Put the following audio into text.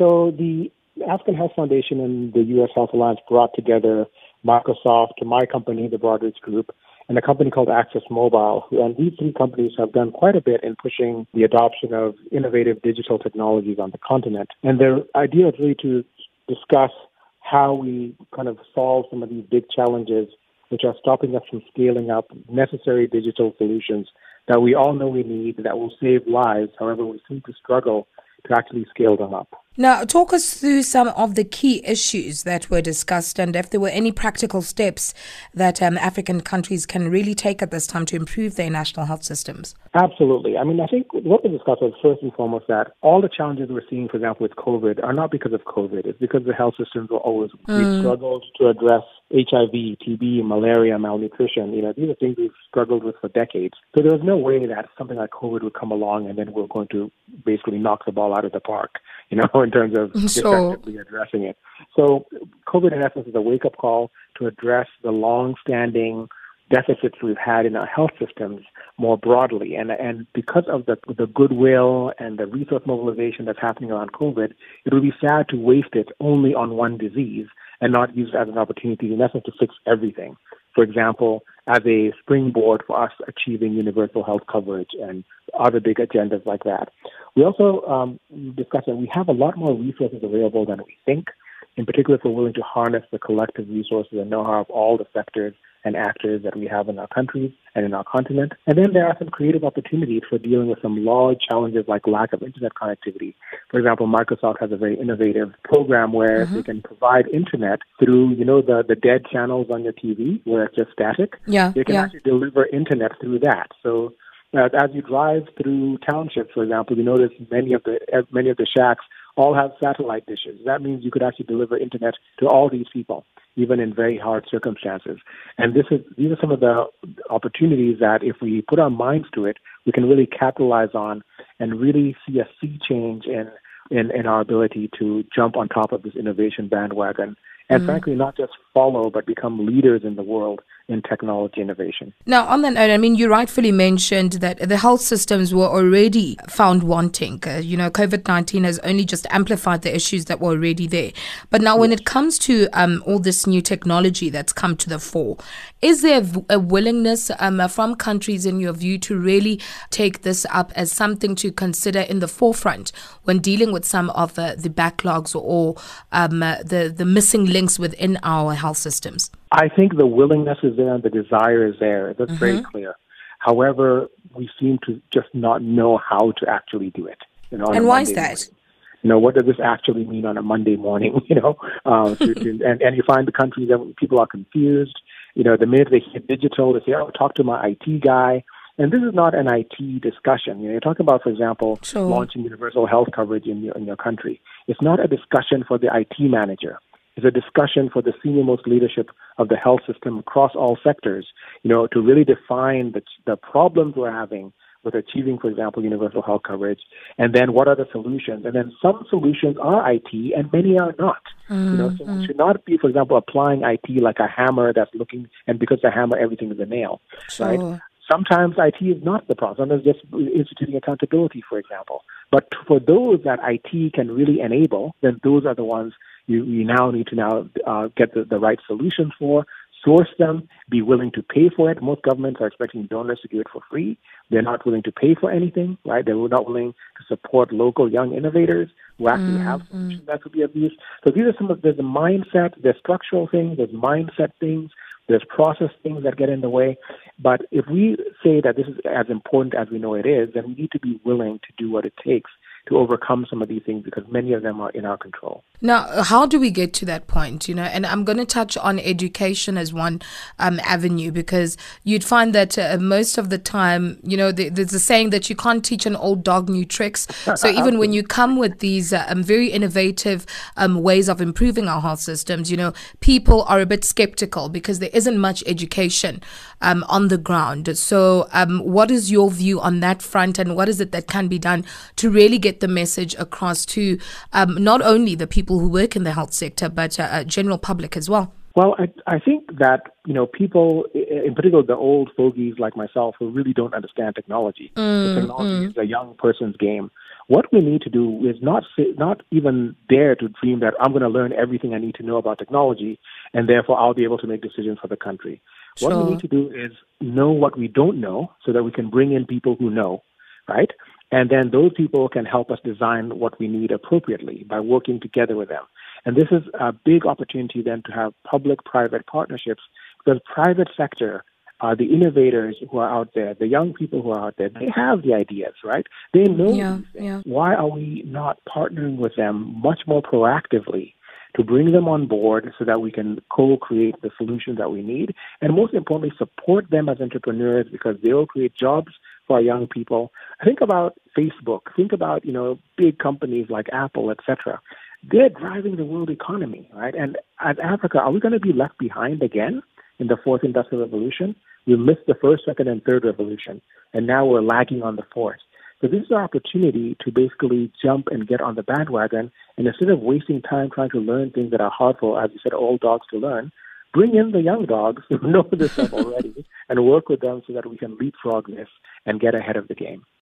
So the African Health Foundation and the U.S. Health Alliance brought together Microsoft, my company, the BroadReach Group, and a company called Access Mobile. And these three companies have done quite a bit in pushing the adoption of innovative digital technologies on the continent. And their idea is really to discuss how we kind of solve some of these big challenges which are stopping us from scaling up necessary digital solutions that we all know we need that will save lives. However, we seem to struggle to actually scale them up. Now, talk us through some of the key issues that were discussed and if there were any practical steps that um, African countries can really take at this time to improve their national health systems. Absolutely. I mean, I think what we discussed was first and foremost that all the challenges we're seeing, for example, with COVID, are not because of COVID. It's because the health systems were always mm. struggled to address HIV, TB, malaria, malnutrition. You know, these are things we've struggled with for decades. So there was no way that something like COVID would come along and then we're going to basically knock the ball out of the park. You know, in terms of so, effectively addressing it. So COVID, in essence, is a wake-up call to address the long-standing deficits we've had in our health systems more broadly. And and because of the the goodwill and the resource mobilization that's happening around COVID, it would be sad to waste it only on one disease and not use it as an opportunity in essence to fix everything. For example, as a springboard for us achieving universal health coverage and other big agendas like that. We also um, discussed that we have a lot more resources available than we think in particular if we're willing to harness the collective resources and know-how of all the sectors and actors that we have in our countries and in our continent. And then there are some creative opportunities for dealing with some large challenges like lack of internet connectivity. For example, Microsoft has a very innovative program where mm-hmm. they can provide internet through, you know, the, the dead channels on your TV where it's just static. Yeah. They can yeah. actually deliver internet through that. So uh, as you drive through townships, for example, you notice many of the many of the shacks all have satellite dishes. That means you could actually deliver internet to all these people, even in very hard circumstances. And this is these are some of the opportunities that if we put our minds to it, we can really capitalize on and really see a sea change in in, in our ability to jump on top of this innovation bandwagon and mm-hmm. frankly not just follow but become leaders in the world in technology innovation. Now, on that note, I mean, you rightfully mentioned that the health systems were already found wanting. Uh, you know, COVID 19 has only just amplified the issues that were already there. But now, when it comes to um, all this new technology that's come to the fore, is there a willingness um, from countries, in your view, to really take this up as something to consider in the forefront when dealing with some of uh, the backlogs or um, uh, the, the missing links within our health systems? I think the willingness is there and the desire is there. That's mm-hmm. very clear. However, we seem to just not know how to actually do it. You know, and why is that? Morning. You know, what does this actually mean on a Monday morning? You know, uh, to, to, and and you find the country that people are confused. You know, the minute they hear digital, they say, "Oh, talk to my IT guy." And this is not an IT discussion. You know, you're talking about, for example, sure. launching universal health coverage in your in your country. It's not a discussion for the IT manager is a discussion for the senior most leadership of the health system across all sectors, you know, to really define the, the problems we're having with achieving, for example, universal health coverage, and then what are the solutions? And then some solutions are IT and many are not. Mm-hmm. You know, so we mm-hmm. should not be, for example, applying IT like a hammer that's looking, and because the hammer, everything is a nail, sure. right? Sometimes IT is not the problem. Sometimes just instituting accountability, for example. But for those that IT can really enable, then those are the ones you, you now need to now uh, get the, the right solutions for, source them, be willing to pay for it. Most governments are expecting donors to do it for free. They're not willing to pay for anything, right? They're not willing to support local young innovators who actually mm-hmm. have solutions that could be of use. So these are some of there's a mindset, there's structural things, there's mindset things, there's process things that get in the way. But if we say that this is as important as we know it is, then we need to be willing to do what it takes to overcome some of these things because many of them are in our control. Now, how do we get to that point? You know, and I'm going to touch on education as one um, avenue because you'd find that uh, most of the time, you know, the, there's a saying that you can't teach an old dog new tricks. So even when you come with these uh, um, very innovative um, ways of improving our health systems, you know, people are a bit skeptical because there isn't much education um, on the ground. So, um, what is your view on that front, and what is it that can be done to really get the message across to um, not only the people who work in the health sector, but uh, uh, general public as well? Well, I, I think that you know people, in particular the old fogies like myself, who really don't understand technology. Mm, technology mm. is a young person's game. What we need to do is not not even dare to dream that I'm going to learn everything I need to know about technology and therefore I'll be able to make decisions for the country. Sure. What we need to do is know what we don't know so that we can bring in people who know, right? And then those people can help us design what we need appropriately by working together with them. And this is a big opportunity then to have public-private partnerships because the private sector uh, the innovators who are out there, the young people who are out there, they have the ideas, right? They know. Yeah, yeah. Why are we not partnering with them much more proactively to bring them on board so that we can co-create the solutions that we need, and most importantly, support them as entrepreneurs because they will create jobs for our young people. Think about Facebook. Think about you know big companies like Apple, etc. They're driving the world economy, right? And as Africa, are we going to be left behind again in the fourth industrial revolution? We missed the first, second, and third revolution, and now we're lagging on the fourth. So this is our opportunity to basically jump and get on the bandwagon, and instead of wasting time trying to learn things that are hard for, as you said, old dogs to learn, bring in the young dogs who know this stuff already and work with them so that we can leapfrog this and get ahead of the game.